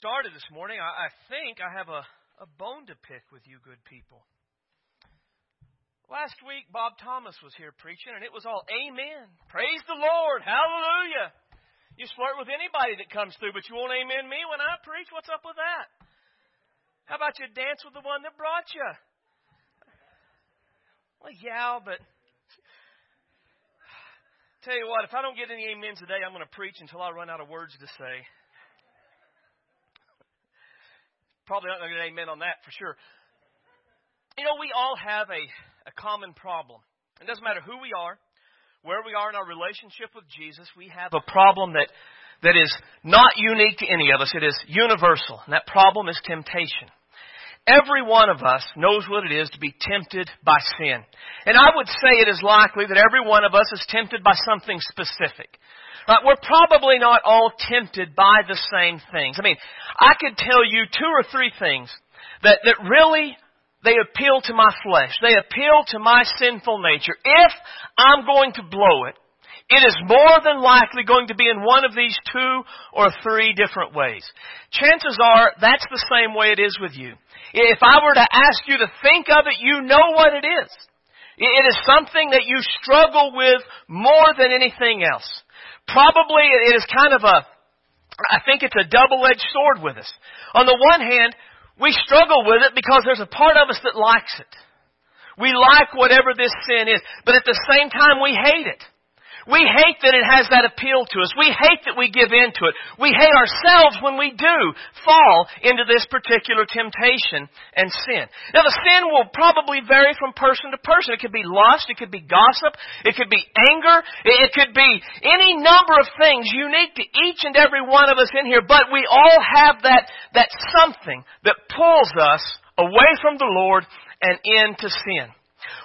started this morning, I, I think I have a, a bone to pick with you good people. Last week, Bob Thomas was here preaching, and it was all Amen. Praise the Lord. Hallelujah. You flirt with anybody that comes through, but you won't amen me when I preach. What's up with that? How about you dance with the one that brought you? Well, yeah, but tell you what, if I don't get any amens today, I'm going to preach until I run out of words to say. Probably not going to get an amen on that for sure. You know, we all have a, a common problem. It doesn't matter who we are, where we are in our relationship with Jesus, we have a problem that, that is not unique to any of us. It is universal. And that problem is temptation. Every one of us knows what it is to be tempted by sin. And I would say it is likely that every one of us is tempted by something specific. Uh, we're probably not all tempted by the same things. I mean, I could tell you two or three things that, that really they appeal to my flesh. They appeal to my sinful nature. If I'm going to blow it, it is more than likely going to be in one of these two or three different ways. Chances are that's the same way it is with you. If I were to ask you to think of it, you know what it is. It is something that you struggle with more than anything else. Probably it is kind of a, I think it's a double-edged sword with us. On the one hand, we struggle with it because there's a part of us that likes it. We like whatever this sin is, but at the same time we hate it. We hate that it has that appeal to us. We hate that we give in to it. We hate ourselves when we do fall into this particular temptation and sin. Now the sin will probably vary from person to person. It could be lust, it could be gossip, it could be anger, it could be any number of things unique to each and every one of us in here, but we all have that, that something that pulls us away from the Lord and into sin.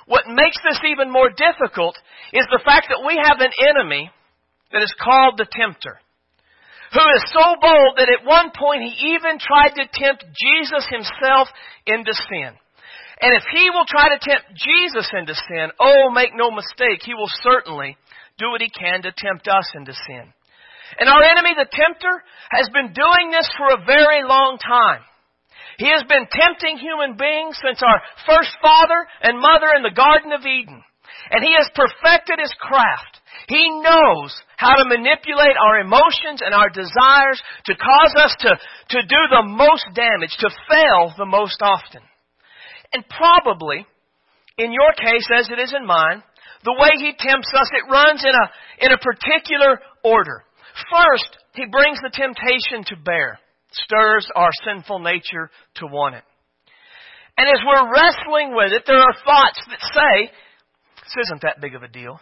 What makes this even more difficult is the fact that we have an enemy that is called the tempter, who is so bold that at one point he even tried to tempt Jesus himself into sin. And if he will try to tempt Jesus into sin, oh, make no mistake, he will certainly do what he can to tempt us into sin. And our enemy, the tempter, has been doing this for a very long time. He has been tempting human beings since our first father and mother in the Garden of Eden. And he has perfected his craft. He knows how to manipulate our emotions and our desires to cause us to, to do the most damage, to fail the most often. And probably, in your case as it is in mine, the way he tempts us, it runs in a, in a particular order. First, he brings the temptation to bear stirs our sinful nature to want it. And as we're wrestling with it, there are thoughts that say, this isn't that big of a deal.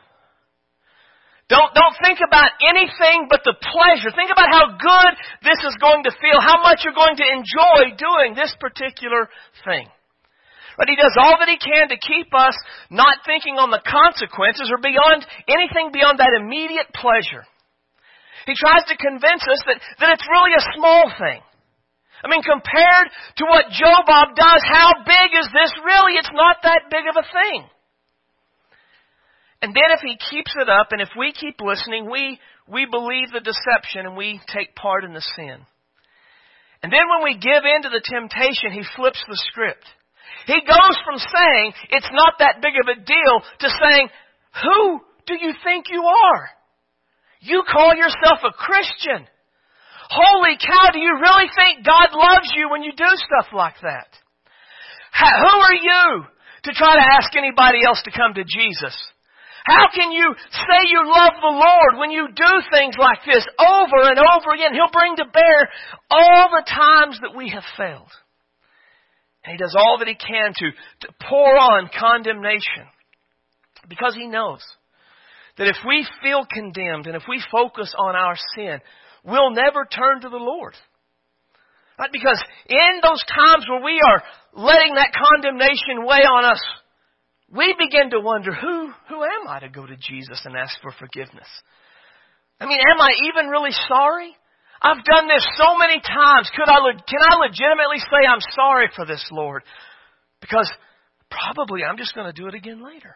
Don't, don't think about anything but the pleasure. Think about how good this is going to feel, how much you're going to enjoy doing this particular thing. But he does all that he can to keep us not thinking on the consequences or beyond anything beyond that immediate pleasure. He tries to convince us that, that it's really a small thing. I mean, compared to what Joe Bob does, how big is this? Really, it's not that big of a thing. And then if he keeps it up and if we keep listening, we, we believe the deception and we take part in the sin. And then when we give in to the temptation, he flips the script. He goes from saying, it's not that big of a deal, to saying, who do you think you are? You call yourself a Christian. Holy cow, do you really think God loves you when you do stuff like that? Who are you to try to ask anybody else to come to Jesus? How can you say you love the Lord when you do things like this over and over again? He'll bring to bear all the times that we have failed. And He does all that He can to, to pour on condemnation because He knows that if we feel condemned and if we focus on our sin, we'll never turn to the Lord. Right? Because in those times where we are letting that condemnation weigh on us, we begin to wonder, who, who am I to go to Jesus and ask for forgiveness? I mean, am I even really sorry? I've done this so many times. Could I, can I legitimately say I'm sorry for this, Lord? Because probably I'm just going to do it again later.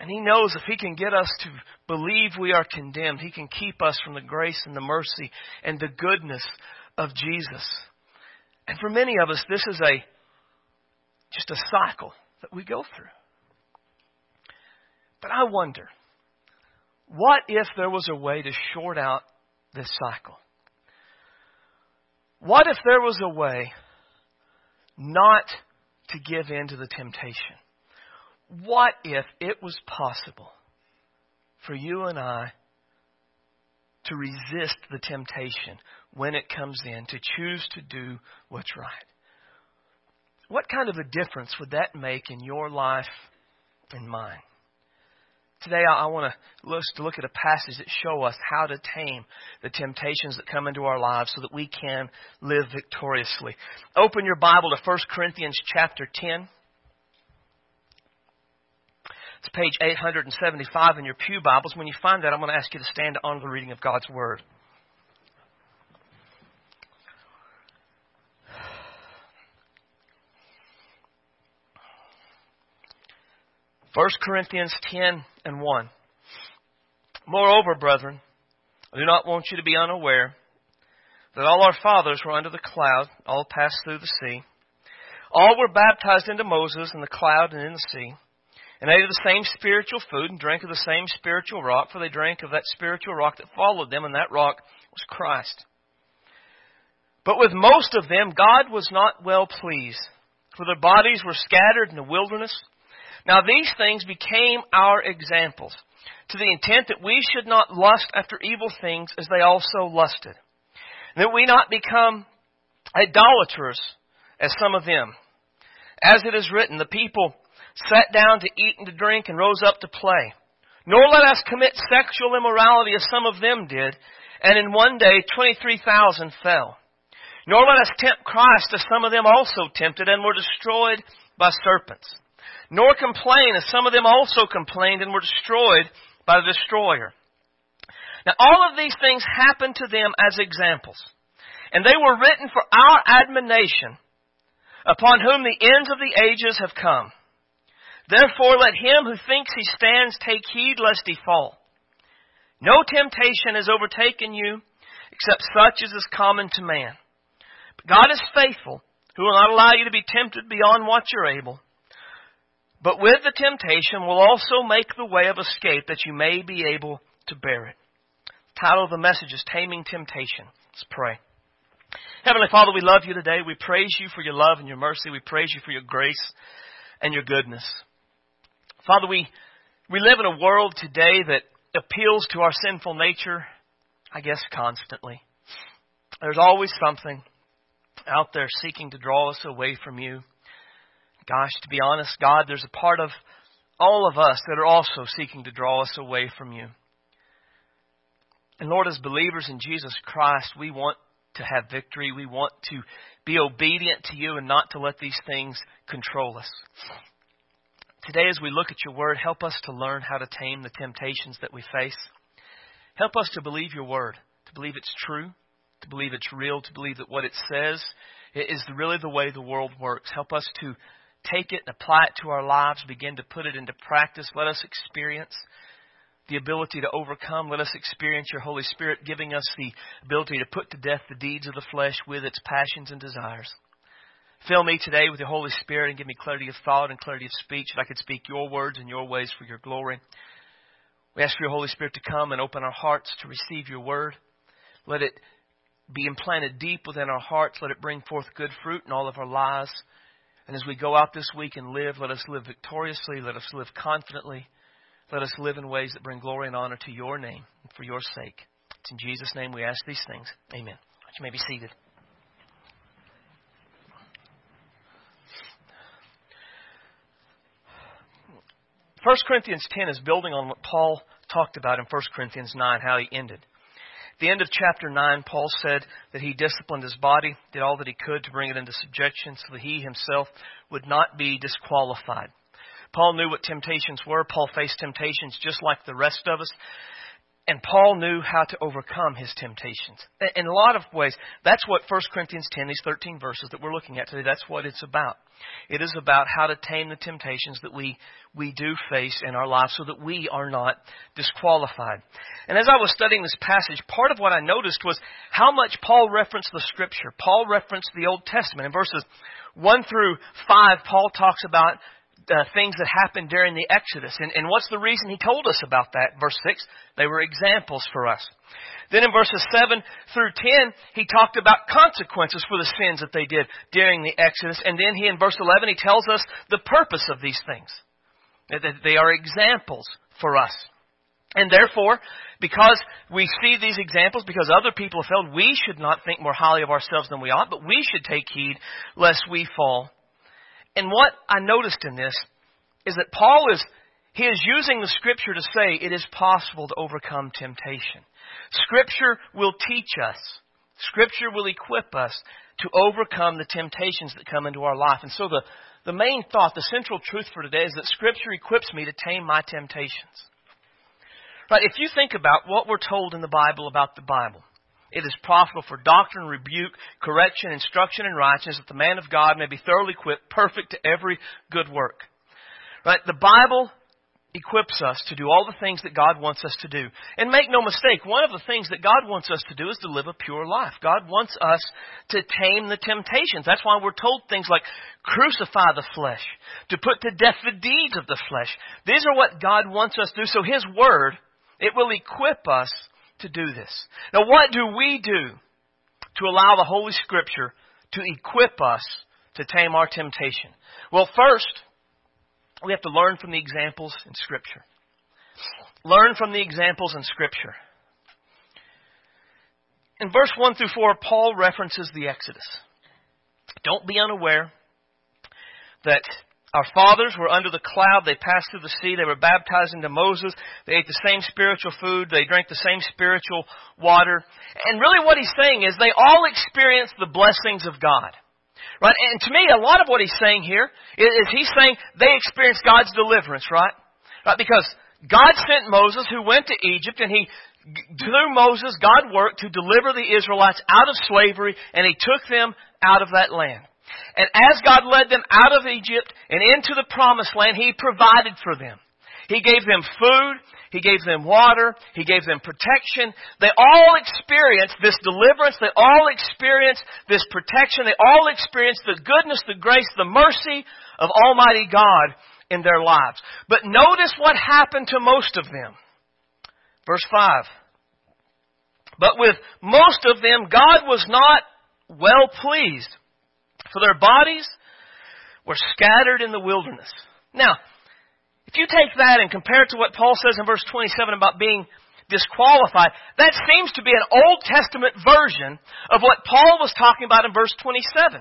And He knows if He can get us to believe we are condemned, He can keep us from the grace and the mercy and the goodness of Jesus. And for many of us, this is a just a cycle that we go through. But I wonder, what if there was a way to short out this cycle? What if there was a way not to give in to the temptation? What if it was possible for you and I to resist the temptation when it comes in, to choose to do what's right? What kind of a difference would that make in your life and mine? Today, I want to look at a passage that show us how to tame the temptations that come into our lives so that we can live victoriously. Open your Bible to 1 Corinthians chapter 10. It's page 875 in your Pew Bibles. When you find that, I'm going to ask you to stand on the reading of God's Word. 1 Corinthians 10 and 1. Moreover, brethren, I do not want you to be unaware that all our fathers were under the cloud, all passed through the sea. All were baptized into Moses in the cloud and in the sea, and ate of the same spiritual food and drank of the same spiritual rock, for they drank of that spiritual rock that followed them, and that rock was Christ. But with most of them God was not well pleased, for their bodies were scattered in the wilderness. Now these things became our examples, to the intent that we should not lust after evil things as they also lusted, and that we not become idolaters as some of them. As it is written, the people sat down to eat and to drink and rose up to play. Nor let us commit sexual immorality as some of them did, and in one day 23,000 fell. Nor let us tempt Christ as some of them also tempted and were destroyed by serpents nor complain, as some of them also complained and were destroyed by the destroyer. Now, all of these things happened to them as examples, and they were written for our admonition, upon whom the ends of the ages have come. Therefore, let him who thinks he stands take heed lest he fall. No temptation has overtaken you, except such as is common to man. But God is faithful, who will not allow you to be tempted beyond what you're able but with the temptation will also make the way of escape that you may be able to bear it. The title of the message is Taming Temptation. Let's pray. Heavenly Father, we love you today. We praise you for your love and your mercy. We praise you for your grace and your goodness. Father, we, we live in a world today that appeals to our sinful nature, I guess, constantly. There's always something out there seeking to draw us away from you. Gosh, to be honest, God, there's a part of all of us that are also seeking to draw us away from you. And Lord, as believers in Jesus Christ, we want to have victory. We want to be obedient to you and not to let these things control us. Today, as we look at your word, help us to learn how to tame the temptations that we face. Help us to believe your word, to believe it's true, to believe it's real, to believe that what it says is really the way the world works. Help us to take it and apply it to our lives, begin to put it into practice. Let us experience the ability to overcome. Let us experience your Holy Spirit giving us the ability to put to death the deeds of the flesh with its passions and desires. Fill me today with the Holy Spirit and give me clarity of thought and clarity of speech that I could speak your words and your ways for your glory. We ask for your Holy Spirit to come and open our hearts to receive your word. Let it be implanted deep within our hearts. Let it bring forth good fruit in all of our lives. And as we go out this week and live, let us live victoriously. Let us live confidently. Let us live in ways that bring glory and honor to your name and for your sake. It's in Jesus' name we ask these things. Amen. You may be seated. First Corinthians 10 is building on what Paul talked about in 1 Corinthians 9, how he ended the end of chapter 9, Paul said that he disciplined his body, did all that he could to bring it into subjection so that he himself would not be disqualified. Paul knew what temptations were. Paul faced temptations just like the rest of us. And Paul knew how to overcome his temptations. In a lot of ways, that's what 1 Corinthians 10, these 13 verses that we're looking at today, that's what it's about. It is about how to tame the temptations that we, we do face in our lives so that we are not disqualified. And as I was studying this passage, part of what I noticed was how much Paul referenced the Scripture. Paul referenced the Old Testament. In verses 1 through 5, Paul talks about uh, things that happened during the Exodus. And, and what's the reason he told us about that? Verse 6, they were examples for us. Then in verses 7 through 10, he talked about consequences for the sins that they did during the Exodus. And then he, in verse 11, he tells us the purpose of these things. That they are examples for us. And therefore, because we see these examples, because other people have failed, we should not think more highly of ourselves than we ought, but we should take heed lest we fall and what I noticed in this is that Paul is he is using the scripture to say it is possible to overcome temptation. Scripture will teach us. Scripture will equip us to overcome the temptations that come into our life. And so the, the main thought, the central truth for today is that Scripture equips me to tame my temptations. Right? If you think about what we're told in the Bible about the Bible, it is profitable for doctrine, rebuke, correction, instruction, and righteousness, that the man of God may be thoroughly equipped, perfect to every good work. Right? The Bible equips us to do all the things that God wants us to do. And make no mistake, one of the things that God wants us to do is to live a pure life. God wants us to tame the temptations. That's why we're told things like crucify the flesh, to put to death the deeds of the flesh. These are what God wants us to do. So His Word, it will equip us to do this. Now, what do we do to allow the Holy Scripture to equip us to tame our temptation? Well, first, we have to learn from the examples in Scripture. Learn from the examples in Scripture. In verse 1 through 4, Paul references the Exodus. Don't be unaware that our fathers were under the cloud. They passed through the sea. They were baptized into Moses. They ate the same spiritual food. They drank the same spiritual water. And really what he's saying is they all experienced the blessings of God. Right? And to me, a lot of what he's saying here is he's saying they experienced God's deliverance, right? Right? Because God sent Moses who went to Egypt and he, through Moses, God worked to deliver the Israelites out of slavery and he took them out of that land. And as God led them out of Egypt and into the promised land, He provided for them. He gave them food. He gave them water. He gave them protection. They all experienced this deliverance. They all experienced this protection. They all experienced the goodness, the grace, the mercy of Almighty God in their lives. But notice what happened to most of them. Verse 5. But with most of them, God was not well pleased for their bodies were scattered in the wilderness. Now, if you take that and compare it to what Paul says in verse 27 about being disqualified, that seems to be an Old Testament version of what Paul was talking about in verse 27.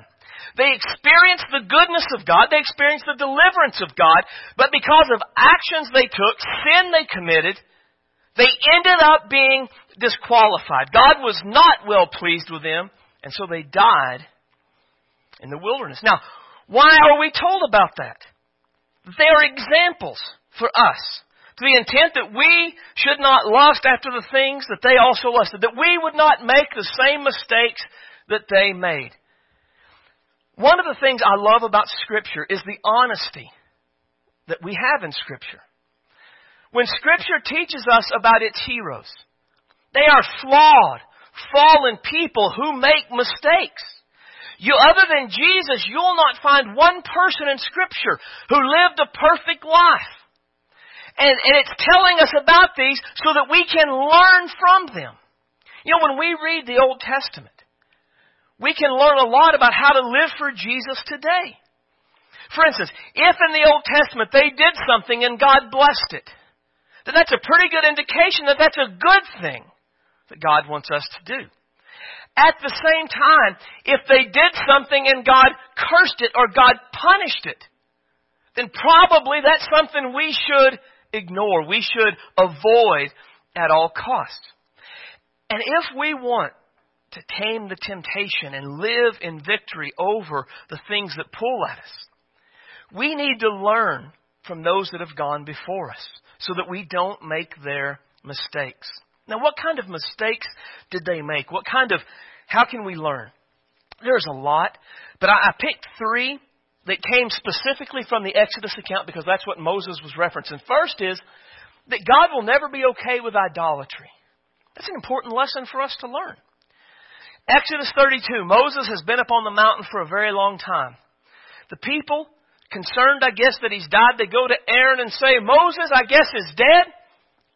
They experienced the goodness of God, they experienced the deliverance of God, but because of actions they took, sin they committed, they ended up being disqualified. God was not well pleased with them, and so they died in the wilderness. Now, why are we told about that? They are examples for us to the intent that we should not lust after the things that they also lusted, that we would not make the same mistakes that they made. One of the things I love about Scripture is the honesty that we have in Scripture. When Scripture teaches us about its heroes, they are flawed, fallen people who make mistakes. You, other than Jesus, you'll not find one person in Scripture who lived a perfect life. And, and it's telling us about these so that we can learn from them. You know, when we read the Old Testament, we can learn a lot about how to live for Jesus today. For instance, if in the Old Testament they did something and God blessed it, then that's a pretty good indication that that's a good thing that God wants us to do. At the same time, if they did something and God cursed it or God punished it, then probably that's something we should ignore. We should avoid at all costs. And if we want to tame the temptation and live in victory over the things that pull at us, we need to learn from those that have gone before us so that we don't make their mistakes. Now, what kind of mistakes did they make? What kind of, how can we learn? There's a lot, but I, I picked three that came specifically from the Exodus account because that's what Moses was referencing. First is that God will never be okay with idolatry. That's an important lesson for us to learn. Exodus 32, Moses has been up on the mountain for a very long time. The people, concerned, I guess, that he's died, they go to Aaron and say, Moses, I guess, is dead.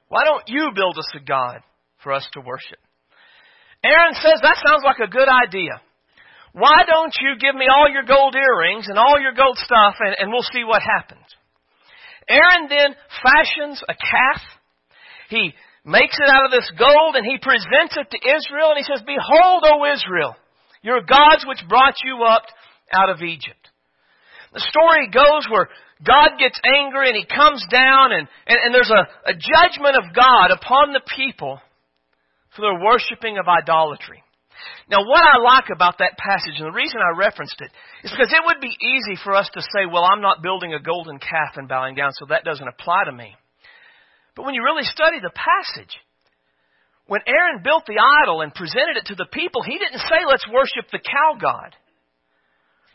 Why don't you build us a God for us to worship? Aaron says, that sounds like a good idea. Why don't you give me all your gold earrings and all your gold stuff and, and we'll see what happens? Aaron then fashions a calf. He makes it out of this gold and he presents it to Israel and he says, Behold, O Israel, your gods which brought you up out of Egypt. The story goes where God gets angry and he comes down and, and, and there's a, a judgment of God upon the people for their worshiping of idolatry. Now, what I like about that passage, and the reason I referenced it, is because it would be easy for us to say, well, I'm not building a golden calf and bowing down, so that doesn't apply to me. But when you really study the passage, when Aaron built the idol and presented it to the people, he didn't say, let's worship the cow god.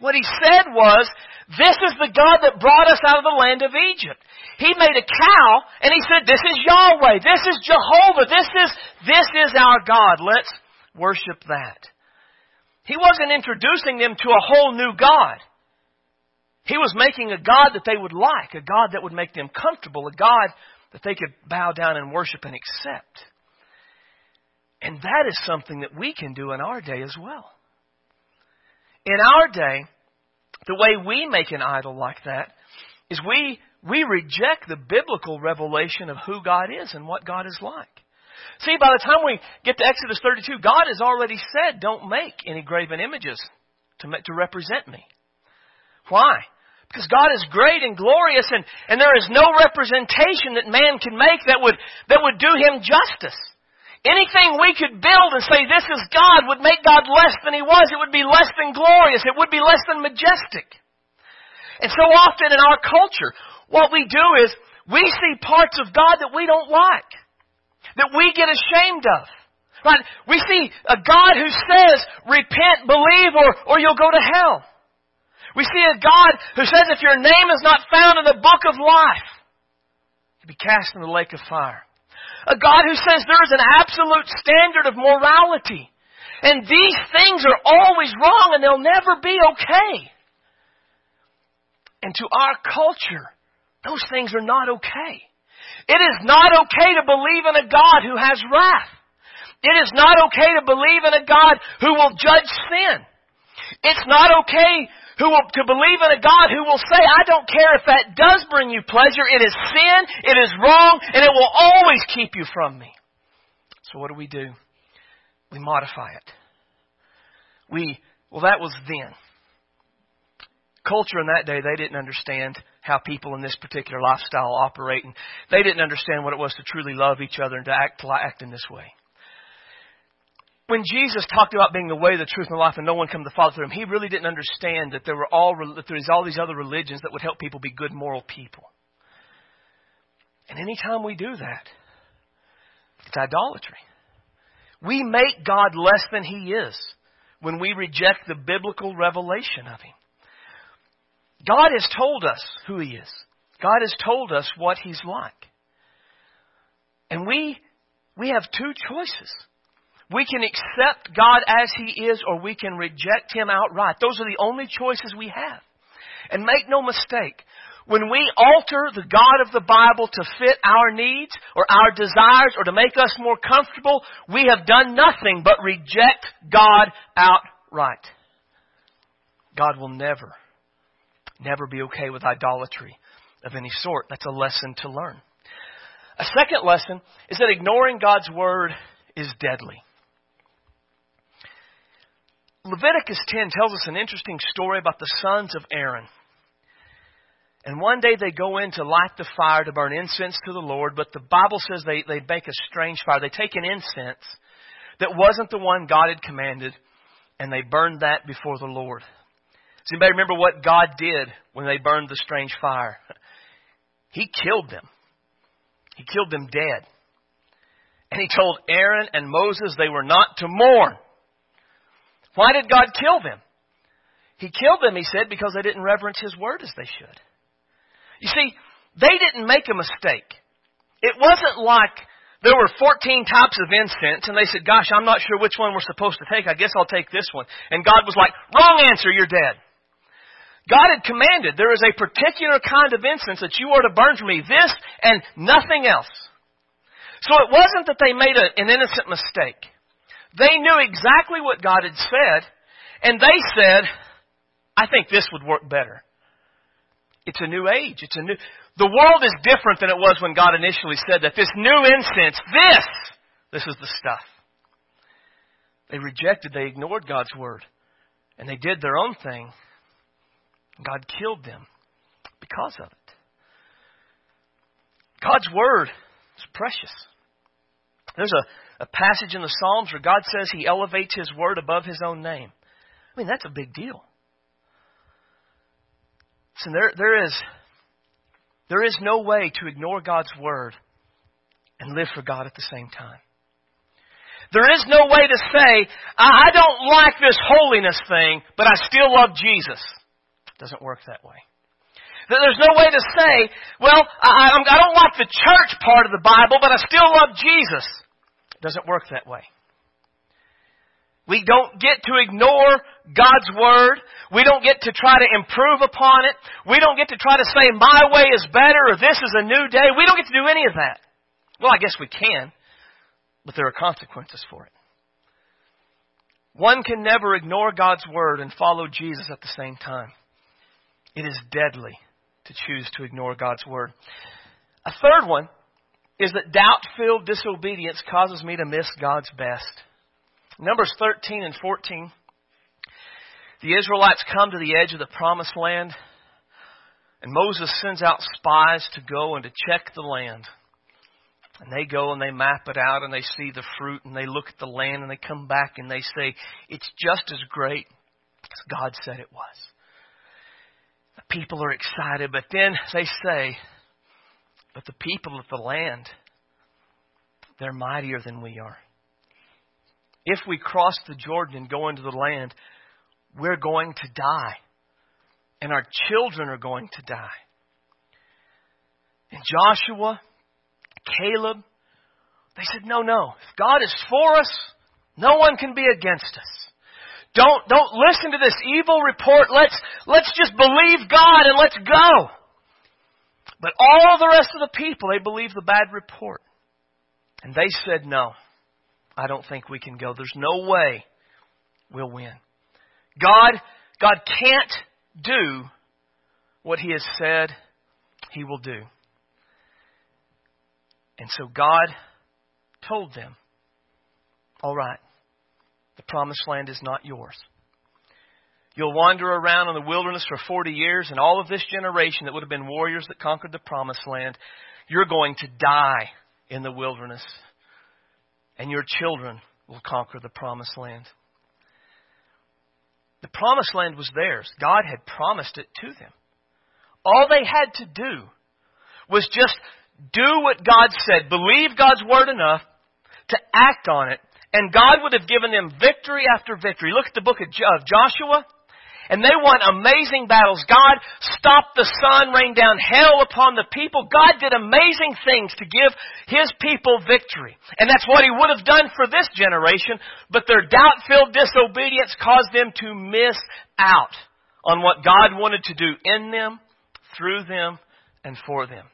What he said was, this is the God that brought us out of the land of Egypt. He made a cow and he said, this is Yahweh, this is Jehovah, this is, this is our God. Let's worship that. He wasn't introducing them to a whole new God. He was making a God that they would like, a God that would make them comfortable, a God that they could bow down and worship and accept. And that is something that we can do in our day as well. In our day, the way we make an idol like that is we, we reject the biblical revelation of who God is and what God is like. See, by the time we get to Exodus 32, God has already said, don't make any graven images to, to represent me. Why? Because God is great and glorious and, and there is no representation that man can make that would, that would do him justice. Anything we could build and say this is God would make God less than he was. It would be less than glorious. It would be less than majestic. And so often in our culture, what we do is we see parts of God that we don't like, that we get ashamed of. Right? We see a God who says, repent, believe, or, or you'll go to hell. We see a God who says if your name is not found in the book of life, you'll be cast in the lake of fire. A God who says there is an absolute standard of morality. And these things are always wrong and they'll never be okay. And to our culture, those things are not okay. It is not okay to believe in a God who has wrath. It is not okay to believe in a God who will judge sin. It's not okay who will, to believe in a God who will say, I don't care if that does bring you pleasure. It is sin, it is wrong, and it will always keep you from me. So what do we do? We modify it. We, well, that was then. Culture in that day, they didn't understand how people in this particular lifestyle operate, and they didn't understand what it was to truly love each other and to act, to act in this way when Jesus talked about being the way, the truth, and the life, and no one come to the Father through him, he really didn't understand that there were all that there was all these other religions that would help people be good moral people. And anytime we do that, it's idolatry. We make God less than He is when we reject the biblical revelation of Him. God has told us who He is. God has told us what He's like. And we, we have two choices. We can accept God as He is or we can reject Him outright. Those are the only choices we have. And make no mistake, when we alter the God of the Bible to fit our needs or our desires or to make us more comfortable, we have done nothing but reject God outright. God will never, never be okay with idolatry of any sort. That's a lesson to learn. A second lesson is that ignoring God's Word is deadly. Leviticus 10 tells us an interesting story about the sons of Aaron. And one day they go in to light the fire to burn incense to the Lord, but the Bible says they, they make a strange fire. They take an incense that wasn't the one God had commanded, and they burned that before the Lord. Does anybody remember what God did when they burned the strange fire? He killed them. He killed them dead. And he told Aaron and Moses they were not to mourn. Why did God kill them? He killed them, he said, because they didn't reverence his word as they should. You see, they didn't make a mistake. It wasn't like there were 14 types of incense and they said, gosh, I'm not sure which one we're supposed to take. I guess I'll take this one. And God was like, wrong answer, you're dead. God had commanded there is a particular kind of incense that you are to burn for me, this and nothing else. So it wasn't that they made a, an innocent mistake. They knew exactly what God had said, and they said, I think this would work better. It's a new age. It's a new, the world is different than it was when God initially said that. This new incense, this, this is the stuff. They rejected, they ignored God's word, and they did their own thing. God killed them because of it. God's word is precious. There's a, a passage in the Psalms where God says he elevates his word above his own name. I mean, that's a big deal. So there, there is there is no way to ignore God's word and live for God at the same time. There is no way to say, I don't like this holiness thing, but I still love Jesus. It doesn't work that way. There's no way to say, well, I, I don't like the church part of the Bible, but I still love Jesus. Doesn't work that way. We don't get to ignore God's Word. We don't get to try to improve upon it. We don't get to try to say, my way is better or this is a new day. We don't get to do any of that. Well, I guess we can, but there are consequences for it. One can never ignore God's Word and follow Jesus at the same time. It is deadly to choose to ignore God's Word. A third one is that doubt filled disobedience causes me to miss God's best. Numbers 13 and 14. The Israelites come to the edge of the promised land, and Moses sends out spies to go and to check the land. And they go and they map it out and they see the fruit and they look at the land and they come back and they say, it's just as great as God said it was. The people are excited, but then they say, but the people of the land, they're mightier than we are if we cross the Jordan and go into the land, we're going to die. And our children are going to die. And Joshua, Caleb, they said, no, no. If God is for us, no one can be against us. Don't, don't listen to this evil report. Let's, let's just believe God and let's go. But all the rest of the people, they believed the bad report. And they said no. I don't think we can go. There's no way we'll win. God, God can't do what He has said He will do. And so God told them, All right, the promised land is not yours. You'll wander around in the wilderness for 40 years, and all of this generation that would have been warriors that conquered the promised land, you're going to die in the wilderness and your children will conquer the promised land. The promised land was theirs. God had promised it to them. All they had to do was just do what God said, believe God's word enough to act on it, and God would have given them victory after victory. Look at the book of Joshua. And they won amazing battles. God stopped the sun, rained down hell upon the people. God did amazing things to give His people victory. And that's what He would have done for this generation, but their doubt-filled disobedience caused them to miss out on what God wanted to do in them, through them, and for them.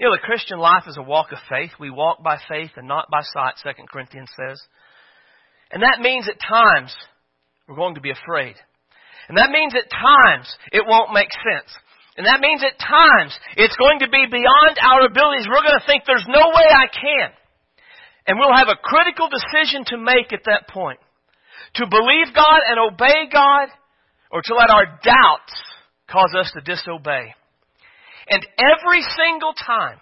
You know, the Christian life is a walk of faith. We walk by faith and not by sight, 2 Corinthians says. And that means at times we're going to be afraid. And that means at times it won't make sense. And that means at times it's going to be beyond our abilities. We're going to think there's no way I can. And we'll have a critical decision to make at that point. To believe God and obey God or to let our doubts cause us to disobey. And every single time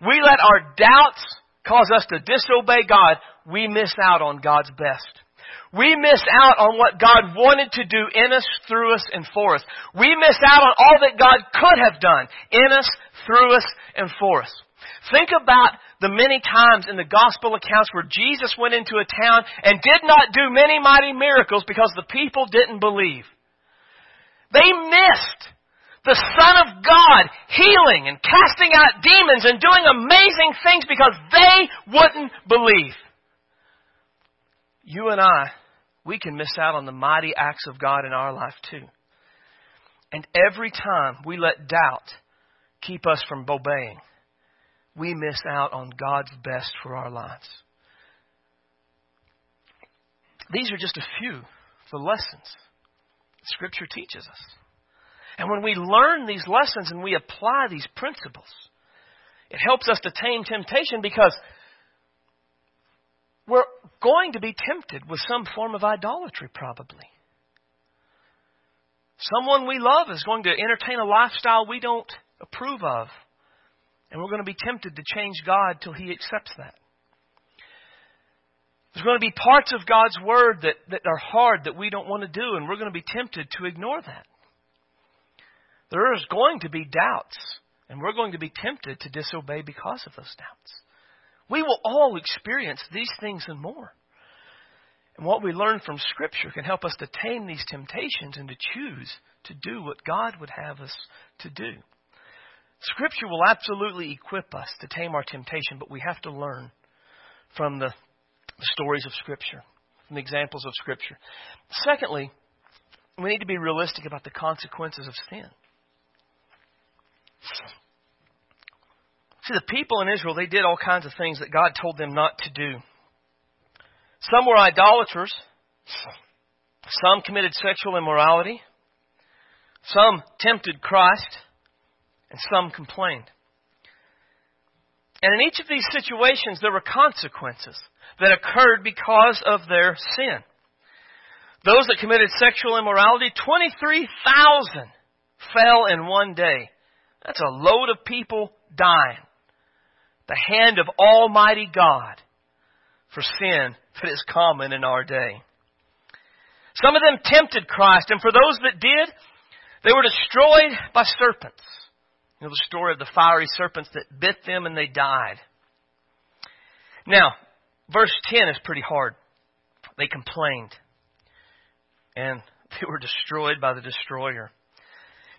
we let our doubts cause us to disobey God, we miss out on God's best. We miss out on what God wanted to do in us, through us, and for us. We miss out on all that God could have done in us, through us, and for us. Think about the many times in the gospel accounts where Jesus went into a town and did not do many mighty miracles because the people didn't believe. They missed the Son of God healing and casting out demons and doing amazing things because they wouldn't believe. You and I, we can miss out on the mighty acts of God in our life too. And every time we let doubt keep us from obeying, we miss out on God's best for our lives. These are just a few of the lessons Scripture teaches us. And when we learn these lessons and we apply these principles, it helps us to tame temptation because we're going to be tempted with some form of idolatry, probably. Someone we love is going to entertain a lifestyle we don't approve of. And we're going to be tempted to change God till He accepts that. There's going to be parts of God's Word that, that are hard that we don't want to do, and we're going to be tempted to ignore that. There is going to be doubts, and we're going to be tempted to disobey because of those doubts. We will all experience these things and more. And what we learn from Scripture can help us to tame these temptations and to choose to do what God would have us to do. Scripture will absolutely equip us to tame our temptation, but we have to learn from the, stories of Scripture, from the examples of Scripture. Secondly, we need to be realistic about the consequences of sin. See, the people in Israel, they did all kinds of things that God told them not to do. Some were idolaters. Some committed sexual immorality. Some tempted Christ and some complained. And in each of these situations, there were consequences that occurred because of their sin. Those that committed sexual immorality, 23,000 fell in one day. That's a load of people dying. The hand of Almighty God for sin that is common in our day. Some of them tempted Christ, and for those that did, they were destroyed by serpents. You know the story of the fiery serpents that bit them and they died. Now, verse 10 is pretty hard. They complained and they were destroyed by the destroyer.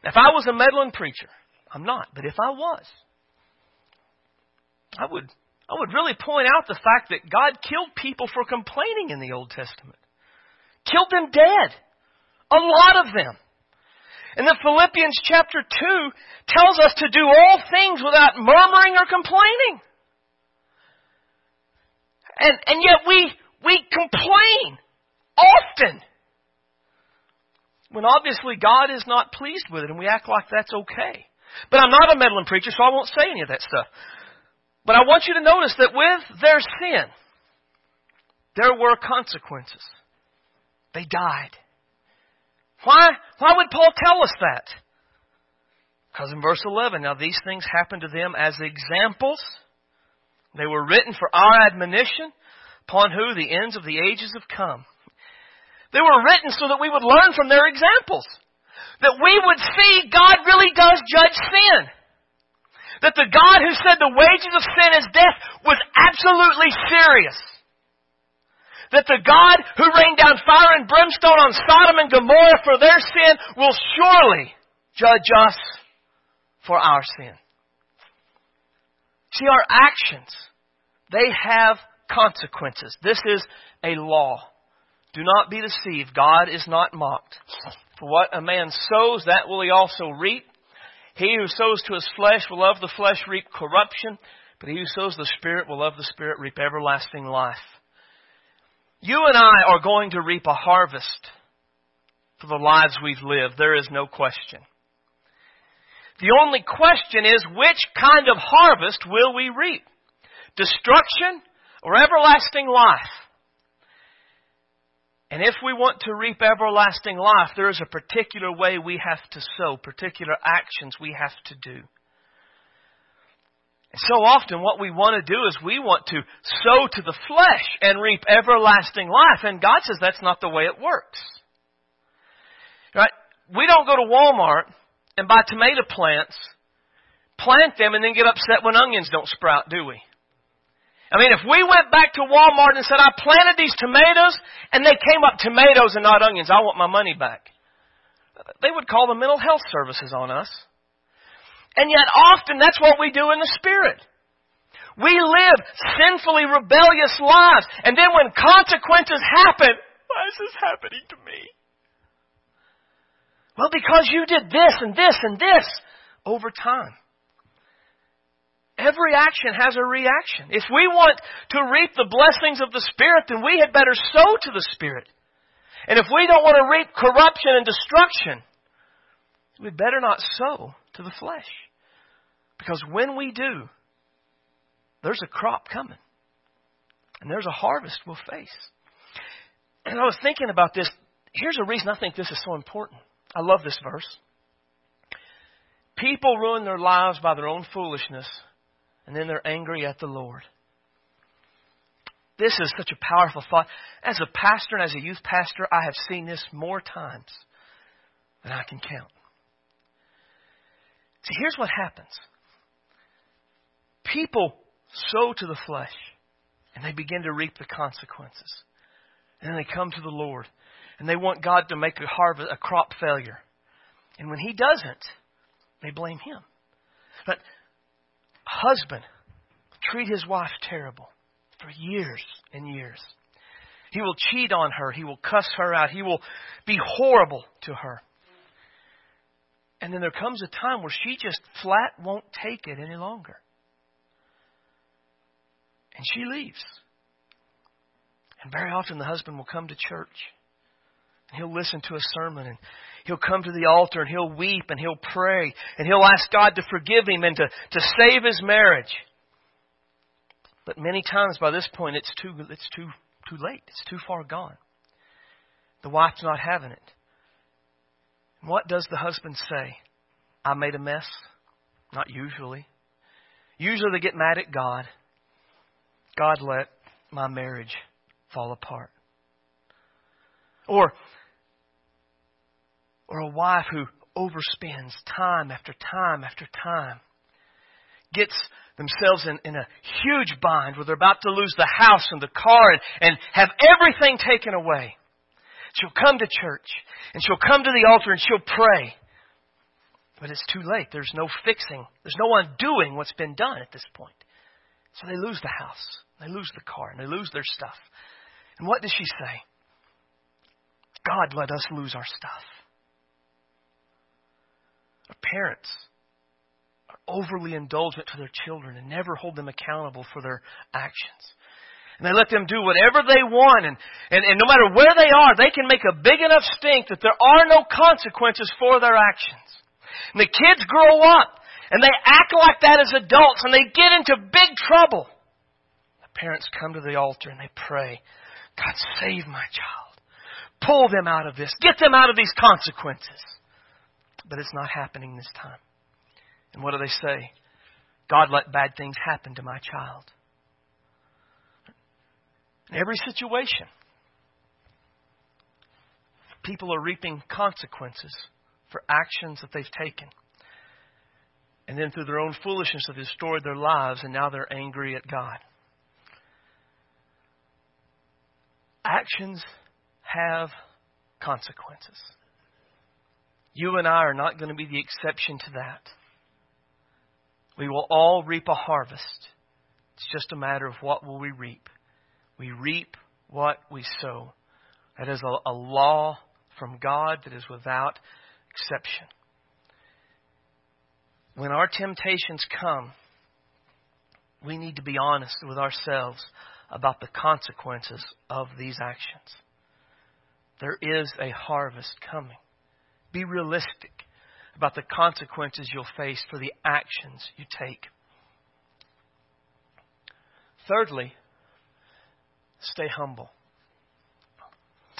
Now, if I was a meddling preacher, I'm not, but if I was, I would, I would really point out the fact that God killed people for complaining in the Old Testament. Killed them dead. A lot of them. And then Philippians chapter 2 tells us to do all things without murmuring or complaining. And, and yet we, we complain often. When obviously God is not pleased with it and we act like that's okay. But I'm not a meddling preacher, so I won't say any of that stuff. But I want you to notice that with their sin, there were consequences. They died. Why, why would Paul tell us that? Because in verse 11, now these things happened to them as examples. They were written for our admonition, upon who the ends of the ages have come. They were written so that we would learn from their examples. That we would see God really does judge sin. That the God who said the wages of sin is death was absolutely serious that the God who rained down fire and brimstone on Sodom and Gomorrah for their sin will surely judge us for our sin. See, our actions, they have consequences. This is a law. Do not be deceived. God is not mocked. For what a man sows, that will he also reap. He who sows to his flesh will of the flesh reap corruption, but he who sows the Spirit will of the Spirit reap everlasting life. You and I are going to reap a harvest for the lives we've lived. There is no question. The only question is which kind of harvest will we reap? Destruction or everlasting life? And if we want to reap everlasting life, there is a particular way we have to sow, particular actions we have to do. So often what we want to do is we want to sow to the flesh and reap everlasting life. And God says that's not the way it works. Right? We don't go to Walmart and buy tomato plants, plant them and then get upset when onions don't sprout, do we? I mean, if we went back to Walmart and said, I planted these tomatoes and they came up tomatoes and not onions, I want my money back. They would call the mental health services on us. And yet often that's what we do in the Spirit. We live sinfully rebellious lives. And then when consequences happen, why is this happening to me? Well, because you did this and this and this over time. Every action has a reaction. If we want to reap the blessings of the Spirit, then we had better sow to the Spirit. And if we don't want to reap corruption and destruction, we'd better not sow to the flesh. Because when we do, there's a crop coming. And there's a harvest we'll face. And I was thinking about this. Here's a reason I think this is so important. I love this verse. People ruin their lives by their own foolishness, and then they're angry at the Lord. This is such a powerful thought. As a pastor and as a youth pastor, I have seen this more times than I can count. See, here's what happens people sow to the flesh, and they begin to reap the consequences. And then they come to the Lord, and they want God to make a harvest, a crop failure. And when He doesn't, they blame Him. But husband treat his wife terrible for years and years. He will cheat on her. He will cuss her out. He will be horrible to her. And then there comes a time where she just flat won't take it any longer. And she leaves. And very often the husband will come to church. And he'll listen to a sermon and he'll come to the altar and he'll weep and he'll pray and he'll ask God to forgive him and to, to save his marriage. But many times by this point it's too it's too too late. It's too far gone. The wife's not having it. What does the husband say? I made a mess? Not usually. Usually they get mad at God. God let my marriage fall apart. Or, or a wife who overspends time after time after time, gets themselves in, in a huge bind where they're about to lose the house and the car and, and have everything taken away. She'll come to church and she'll come to the altar and she'll pray. But it's too late. There's no fixing. There's no undoing what's been done at this point. So they lose the house, they lose the car, and they lose their stuff. And what does she say? God let us lose our stuff. Our parents are overly indulgent to their children and never hold them accountable for their actions. And they let them do whatever they want, and, and, and no matter where they are, they can make a big enough stink that there are no consequences for their actions. And the kids grow up, and they act like that as adults, and they get into big trouble. The parents come to the altar and they pray, God, save my child. Pull them out of this. Get them out of these consequences. But it's not happening this time. And what do they say? God let bad things happen to my child. In every situation, people are reaping consequences for actions that they've taken. And then through their own foolishness, have destroyed their lives, and now they're angry at God. Actions have consequences. You and I are not going to be the exception to that. We will all reap a harvest. It's just a matter of what will we reap. We reap what we sow. That is a, a law from God that is without exception. When our temptations come, we need to be honest with ourselves about the consequences of these actions. There is a harvest coming. Be realistic about the consequences you'll face for the actions you take. Thirdly, stay humble.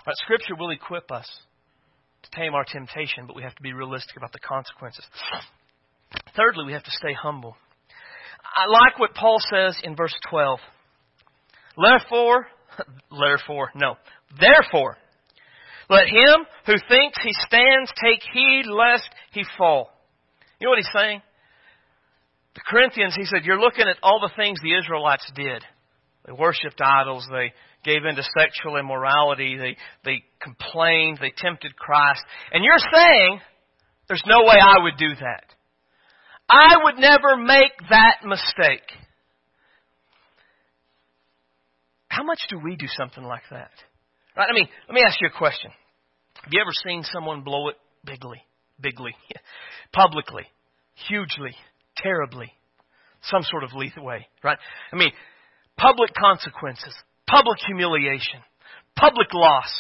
Right, scripture will equip us to tame our temptation, but we have to be realistic about the consequences. Thirdly, we have to stay humble. I like what Paul says in verse 12. Therefore, therefore, no. Therefore, let him who thinks he stands take heed lest he fall. You know what he's saying? the Corinthians, he said, you're looking at all the things the Israelites did. They worshipped idols. They gave into sexual immorality. They, they complained. They tempted Christ. And you're saying, there's no way I would do that. I would never make that mistake. How much do we do something like that? Right? I mean, let me ask you a question. Have you ever seen someone blow it bigly, bigly, publicly, hugely, terribly, some sort of lethal way, right? I mean, public consequences, public humiliation, public loss.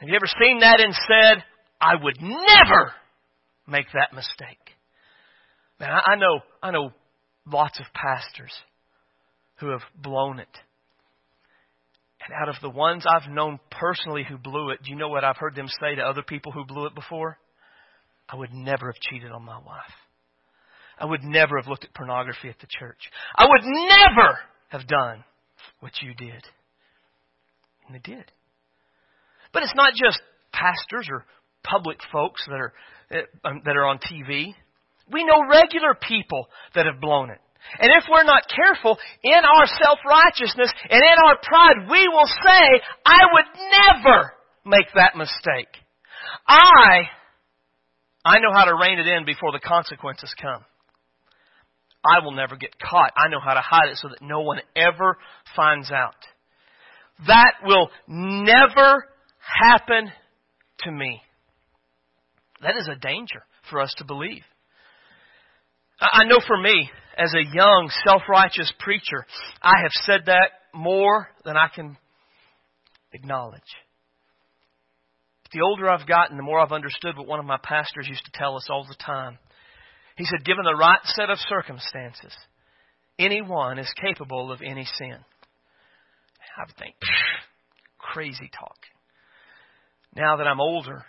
Have you ever seen that and said, I would never make that mistake? Man, I know, I know lots of pastors who have blown it. And out of the ones I've known personally who blew it, do you know what I've heard them say to other people who blew it before? I would never have cheated on my wife. I would never have looked at pornography at the church. I would never have done what you did. And they did. But it's not just pastors or public folks that are eh, um, that are on TV. We know regular people that have blown it. And if we're not careful, in our self-righteousness and in our pride, we will say, I would never make that mistake. I, I know how to rein it in before the consequences come. I will never get caught. I know how to hide it so that no one ever finds out. That will never happen to me. That is a danger for us to believe. I know for me, as a young, self-righteous preacher, I have said that more than I can acknowledge. But The older I've gotten, the more I've understood what one of my pastors used to tell us all the time. He said, given the right set of circumstances, anyone is capable of any sin. I would think, crazy talk. Now that I'm older,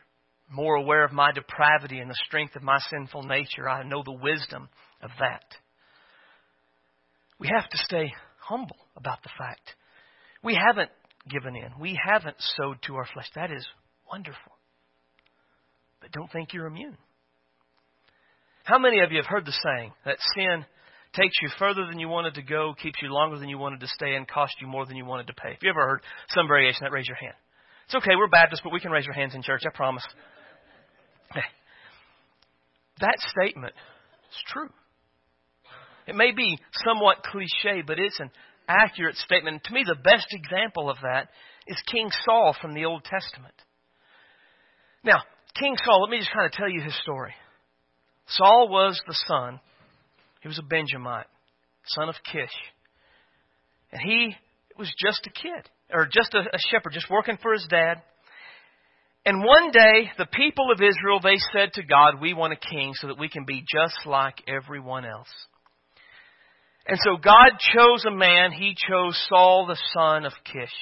more aware of my depravity and the strength of my sinful nature, I know the wisdom of that. We have to stay humble about the fact. We haven't given in. We haven't sowed to our flesh. That is wonderful. But don't think you're immune. How many of you have heard the saying that sin takes you further than you wanted to go, keeps you longer than you wanted to stay, and costs you more than you wanted to pay? Have you ever heard some variation that? Raise your hand. It's okay, we're Baptists, but we can raise our hands in church, I promise. That statement is true. It may be somewhat cliche, but it's an accurate statement. To me, the best example of that is King Saul from the Old Testament. Now, King Saul, let me just kind of tell you his story. Saul was the son, he was a Benjamite, son of Kish. And he was just a kid, or just a, a shepherd, just working for his dad. And one day, the people of Israel, they said to God, We want a king so that we can be just like everyone else. And so God chose a man. He chose Saul, the son of Kish.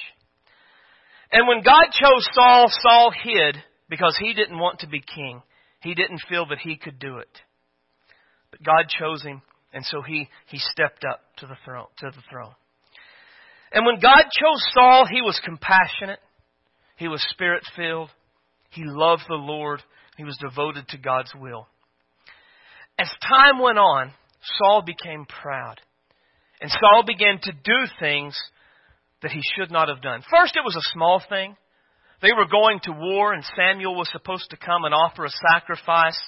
And when God chose Saul, Saul hid because he didn't want to be king. He didn't feel that he could do it. But God chose him, and so he, he stepped up to the throne to the throne. And when God chose Saul, he was compassionate. He was spirit filled. He loved the Lord. He was devoted to God's will. As time went on, Saul became proud. And Saul began to do things that he should not have done. First, it was a small thing. They were going to war, and Samuel was supposed to come and offer a sacrifice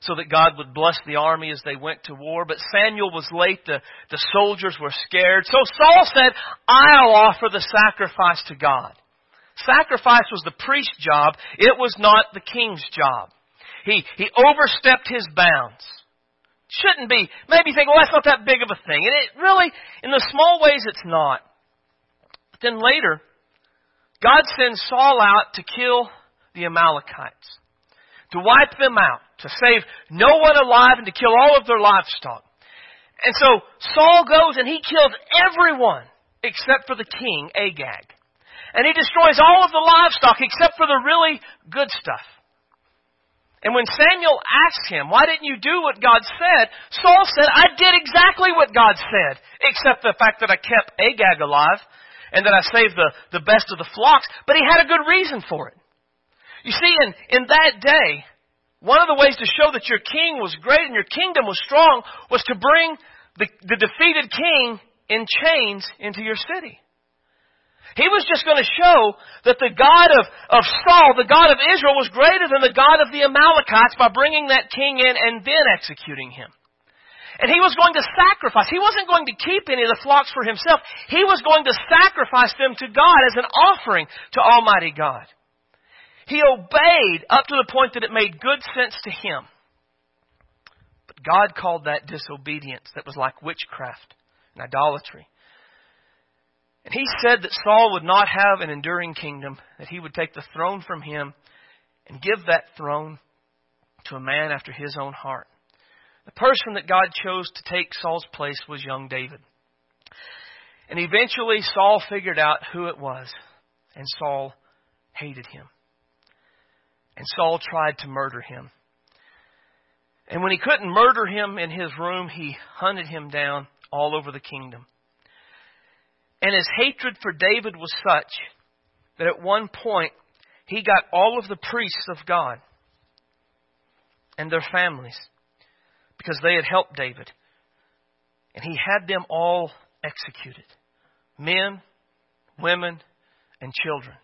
so that God would bless the army as they went to war. But Samuel was late. The, the soldiers were scared. So Saul said, I'll offer the sacrifice to God. Sacrifice was the priest's job. It was not the king's job. He, he overstepped his bounds. Shouldn't be. Maybe you think, well, that's not that big of a thing. And it really, in the small ways, it's not. But then later, God sends Saul out to kill the Amalekites, to wipe them out, to save no one alive, and to kill all of their livestock. And so Saul goes and he kills everyone except for the king, Agag. And he destroys all of the livestock except for the really good stuff. And when Samuel asked him, Why didn't you do what God said? Saul said, I did exactly what God said, except the fact that I kept Agag alive and that I saved the, the best of the flocks, but he had a good reason for it. You see, in, in that day, one of the ways to show that your king was great and your kingdom was strong was to bring the, the defeated king in chains into your city. He was just going to show that the God of, of Saul, the God of Israel, was greater than the God of the Amalekites by bringing that king in and then executing him. And he was going to sacrifice. He wasn't going to keep any of the flocks for himself. He was going to sacrifice them to God as an offering to Almighty God. He obeyed up to the point that it made good sense to him. But God called that disobedience that was like witchcraft and idolatry. And he said that Saul would not have an enduring kingdom, that he would take the throne from him and give that throne to a man after his own heart. The person that God chose to take Saul's place was young David. And eventually Saul figured out who it was, and Saul hated him. And Saul tried to murder him. And when he couldn't murder him in his room, he hunted him down all over the kingdom. And his hatred for David was such that at one point he got all of the priests of God and their families because they had helped David. And he had them all executed men, women, and children.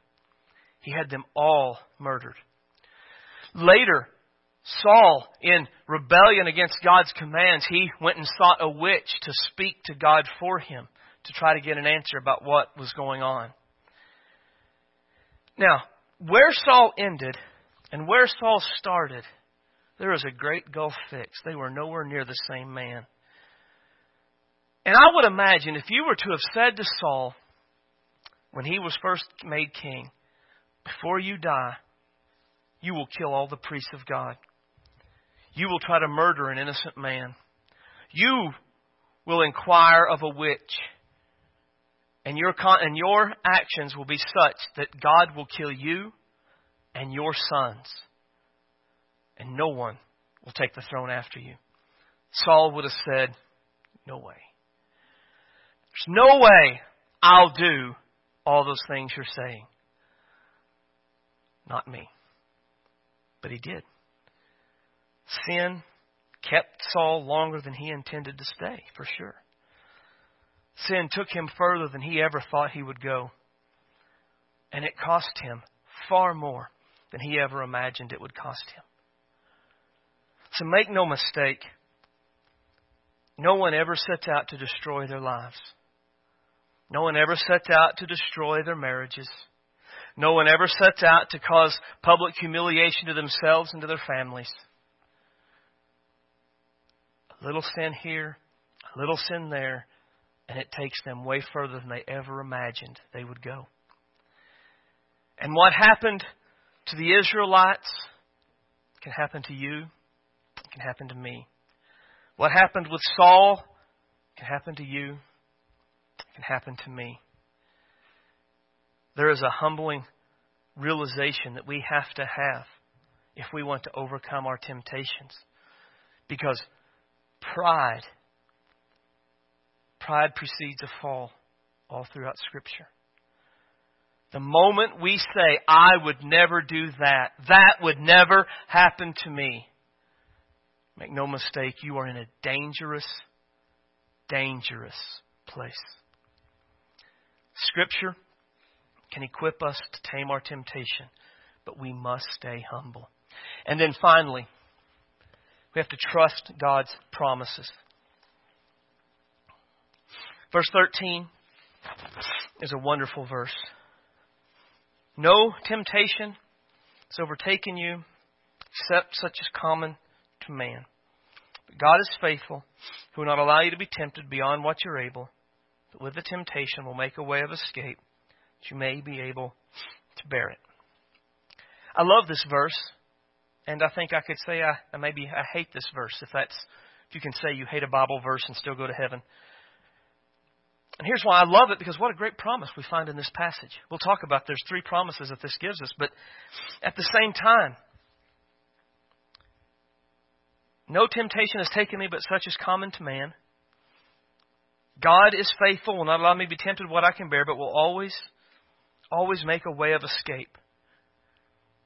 He had them all murdered. Later, Saul, in rebellion against God's commands, he went and sought a witch to speak to God for him to try to get an answer about what was going on. Now, where Saul ended and where Saul started, there was a great gulf fixed. They were nowhere near the same man. And I would imagine if you were to have said to Saul, when he was first made king, before you die, you will kill all the priests of God. You will try to murder an innocent man. You will inquire of a witch. And your, con- and your actions will be such that God will kill you and your sons. And no one will take the throne after you. Saul would have said, No way. There's no way I'll do all those things you're saying. Not me. But he did. Sin kept Saul longer than he intended to stay, for sure. Sin took him further than he ever thought he would go. And it cost him far more than he ever imagined it would cost him. So make no mistake, no one ever sets out to destroy their lives. No one ever sets out to destroy their marriages. No one ever sets out to cause public humiliation to themselves and to their families. A little sin here, a little sin there, and it takes them way further than they ever imagined they would go. And what happened to the Israelites can happen to you, it can happen to me. What happened with Saul can happen to you, it can happen to me there is a humbling realization that we have to have if we want to overcome our temptations. Because pride, pride precedes a fall all throughout Scripture. The moment we say, I would never do that, that would never happen to me, make no mistake, you are in a dangerous, dangerous place. Scripture can equip us to tame our temptation, but we must stay humble. And then finally, we have to trust God's promises. Verse 13 is a wonderful verse. No temptation has overtaken you except such as common to man. But God is faithful, who will not allow you to be tempted beyond what you're able, but with the temptation will make a way of escape that you may be able to bear it. I love this verse, and I think I could say I maybe I hate this verse if that's if you can say you hate a Bible verse and still go to heaven. And here's why I love it because what a great promise we find in this passage. We'll talk about there's three promises that this gives us, but at the same time, no temptation has taken me but such as common to man. God is faithful, will not allow me to be tempted what I can bear, but will always always make a way of escape.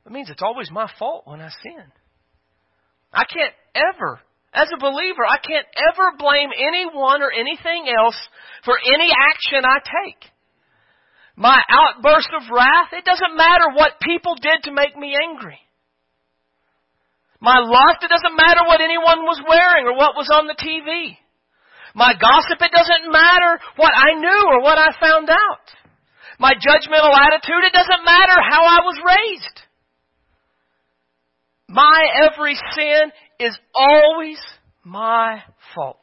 It means it's always my fault when I sin. I can't ever, as a believer, I can't ever blame anyone or anything else for any action I take. My outburst of wrath, it doesn't matter what people did to make me angry. My lust, it doesn't matter what anyone was wearing or what was on the TV. My gossip, it doesn't matter what I knew or what I found out. My judgmental attitude, it doesn't matter how I was raised. My every sin is always my fault.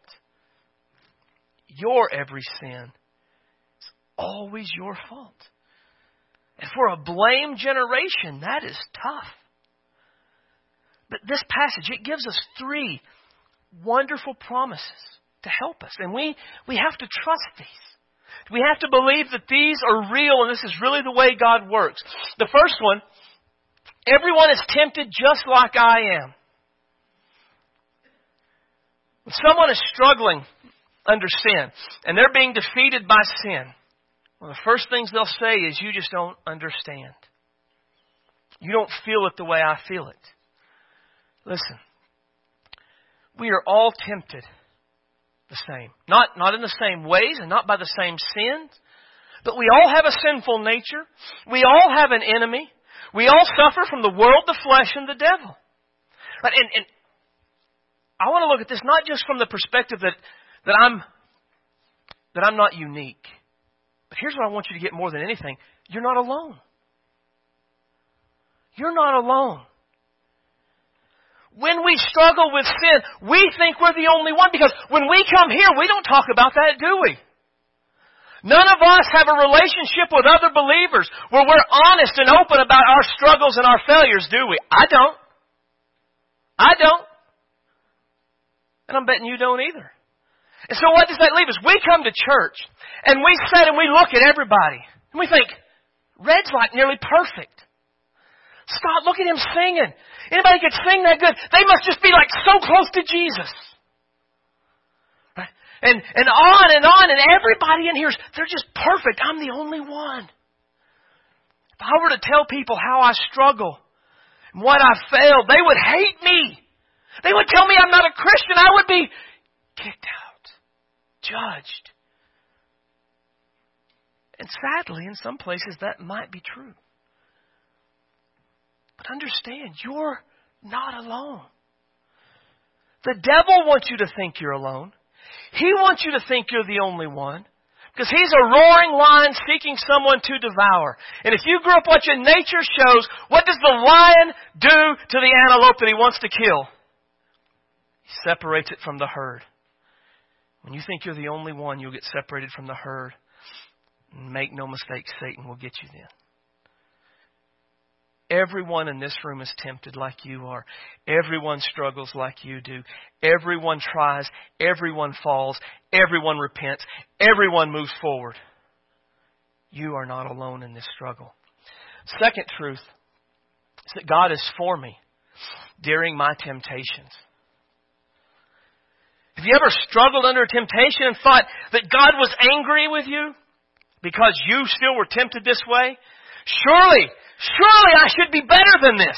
Your every sin is always your fault. And for a blame generation, that is tough. But this passage, it gives us three wonderful promises to help us. And we, we have to trust these. We have to believe that these are real and this is really the way God works. The first one, everyone is tempted just like I am. Someone is struggling under sin and they're being defeated by sin, one of the first things they'll say is, You just don't understand. You don't feel it the way I feel it. Listen, we are all tempted the same. Not, not in the same ways and not by the same sins, but we all have a sinful nature. We all have an enemy. We all suffer from the world, the flesh, and the devil. And, and I want to look at this not just from the perspective that, that I'm that I'm not unique. But here's what I want you to get more than anything. You're not alone. You're not alone when we struggle with sin, we think we're the only one because when we come here, we don't talk about that, do we? None of us have a relationship with other believers where we're honest and open about our struggles and our failures, do we? I don't. I don't. And I'm betting you don't either. And so what does that leave us? We come to church and we sit and we look at everybody and we think, Red's like nearly perfect. Scott, look at him singing. Anybody could sing that good? They must just be like so close to Jesus. Right? And, and on and on, and everybody in here, they're just perfect. I'm the only one. If I were to tell people how I struggle and what I failed, they would hate me. They would tell me I'm not a Christian. I would be kicked out, judged. And sadly, in some places, that might be true. But understand, you're not alone. The devil wants you to think you're alone. He wants you to think you're the only one. Because he's a roaring lion seeking someone to devour. And if you grew up watching nature shows, what does the lion do to the antelope that he wants to kill? Separates it from the herd. When you think you're the only one, you'll get separated from the herd. Make no mistake, Satan will get you then. Everyone in this room is tempted like you are. Everyone struggles like you do. Everyone tries. Everyone falls. Everyone repents. Everyone moves forward. You are not alone in this struggle. Second truth is that God is for me during my temptations. Have you ever struggled under temptation and thought that God was angry with you because you still were tempted this way? Surely Surely I should be better than this.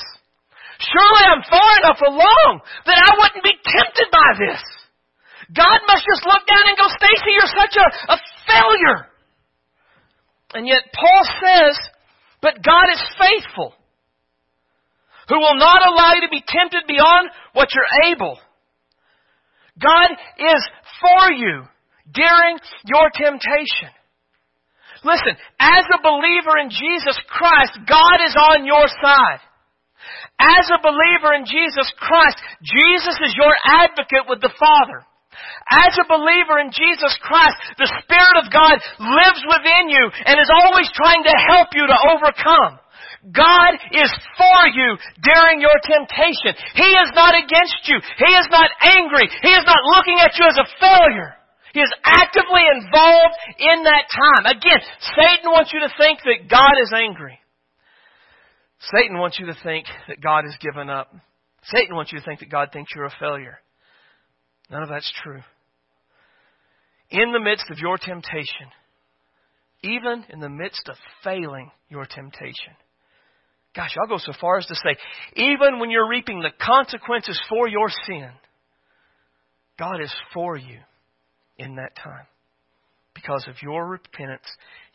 Surely I'm far enough along that I wouldn't be tempted by this. God must just look down and go, Stacy, you're such a, a failure. And yet Paul says, but God is faithful, who will not allow you to be tempted beyond what you're able. God is for you during your temptation. Listen, as a believer in Jesus Christ, God is on your side. As a believer in Jesus Christ, Jesus is your advocate with the Father. As a believer in Jesus Christ, the Spirit of God lives within you and is always trying to help you to overcome. God is for you during your temptation. He is not against you. He is not angry. He is not looking at you as a failure. He is actively involved in that time. Again, Satan wants you to think that God is angry. Satan wants you to think that God has given up. Satan wants you to think that God thinks you're a failure. None of that's true. In the midst of your temptation, even in the midst of failing your temptation, Gosh, I'll go so far as to say, even when you're reaping the consequences for your sin, God is for you in that time because of your repentance,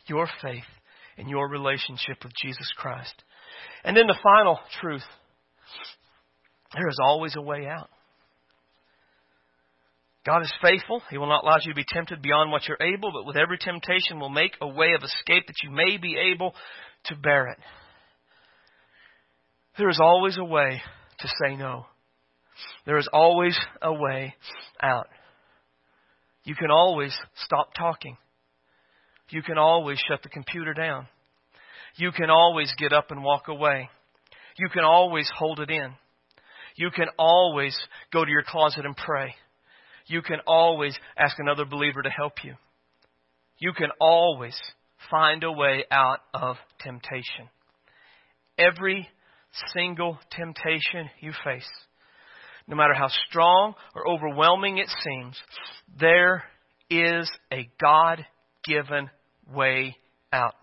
your faith, and your relationship with Jesus Christ. And then the final truth there is always a way out. God is faithful. He will not allow you to be tempted beyond what you're able, but with every temptation will make a way of escape that you may be able to bear it. There is always a way to say no. There is always a way out. You can always stop talking. You can always shut the computer down. You can always get up and walk away. You can always hold it in. You can always go to your closet and pray. You can always ask another believer to help you. You can always find a way out of temptation. Every single temptation you face, no matter how strong or overwhelming it seems, there is a God given way out.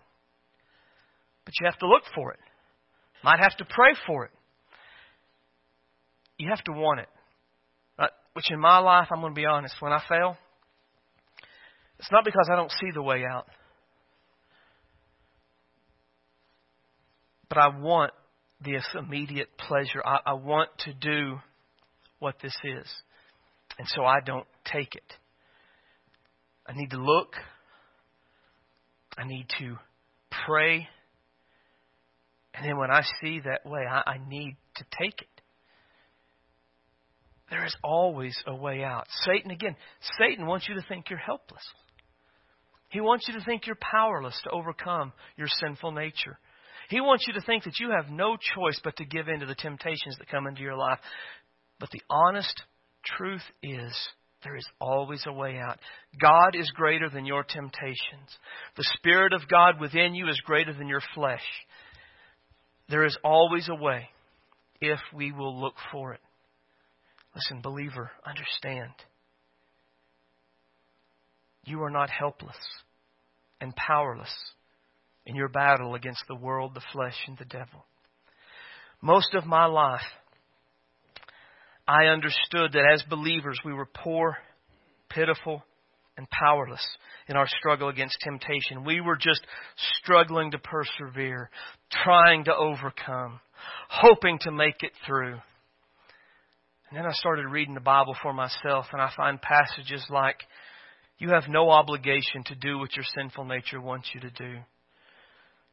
But you have to look for it. Might have to pray for it. You have to want it. Uh, which in my life, I'm going to be honest, when I fail, it's not because I don't see the way out. But I want this immediate pleasure. I, I want to do what this is. And so I don't take it. I need to look. I need to pray. And then when I see that way, I, I need to take it. There is always a way out. Satan, again, Satan wants you to think you're helpless. He wants you to think you're powerless to overcome your sinful nature. He wants you to think that you have no choice but to give in to the temptations that come into your life. But the honest truth is, there is always a way out. God is greater than your temptations. The Spirit of God within you is greater than your flesh. There is always a way if we will look for it. Listen, believer, understand. You are not helpless and powerless in your battle against the world, the flesh, and the devil. Most of my life, I understood that as believers we were poor, pitiful, and powerless in our struggle against temptation. We were just struggling to persevere, trying to overcome, hoping to make it through. And then I started reading the Bible for myself, and I find passages like, You have no obligation to do what your sinful nature wants you to do.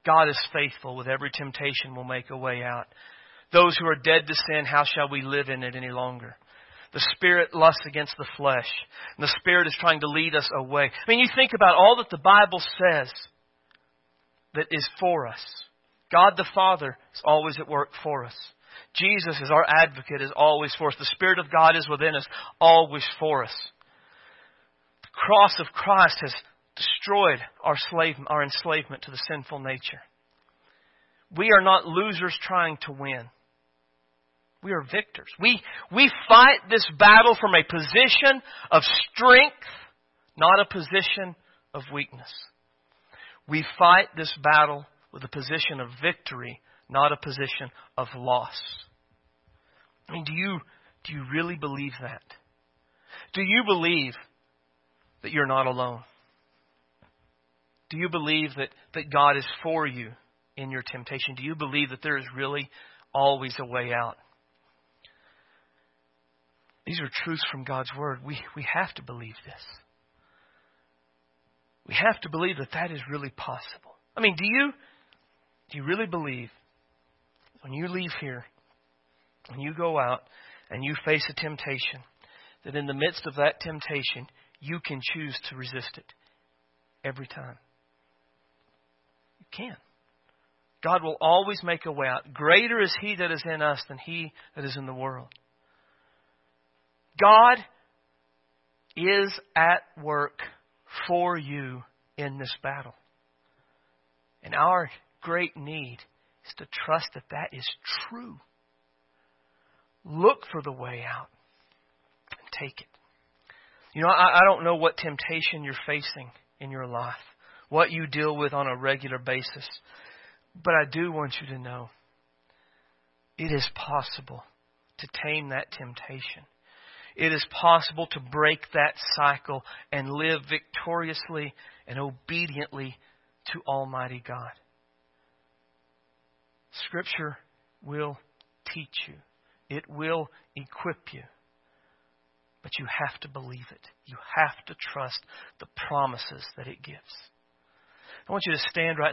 God is faithful. With every temptation, we'll make a way out. Those who are dead to sin, how shall we live in it any longer? The Spirit lusts against the flesh, and the Spirit is trying to lead us away. I mean, you think about all that the Bible says that is for us. God the Father is always at work for us. Jesus is our advocate, is always for us. The Spirit of God is within us, always for us. The cross of Christ has destroyed our, slave, our enslavement to the sinful nature. We are not losers trying to win. We are victors. We, we fight this battle from a position of strength, not a position of weakness. We fight this battle with a position of victory, not a position of loss. I mean, do you, do you really believe that? Do you believe that you're not alone? Do you believe that, that God is for you in your temptation? Do you believe that there is really always a way out? These are truths from God's Word. We, we have to believe this. We have to believe that that is really possible. I mean, do you, do you really believe when you leave here, when you go out and you face a temptation, that in the midst of that temptation, you can choose to resist it every time. Can. God will always make a way out. Greater is He that is in us than He that is in the world. God is at work for you in this battle. And our great need is to trust that that is true. Look for the way out and take it. You know, I, I don't know what temptation you're facing in your life, what you deal with on a regular basis, but I do want you to know It is possible to tame that temptation. It is possible to break that cycle and live victoriously and obediently to Almighty God. Scripture will teach you, it will equip you. But you have to believe it. You have to trust the promises that it gives. I want you to stand right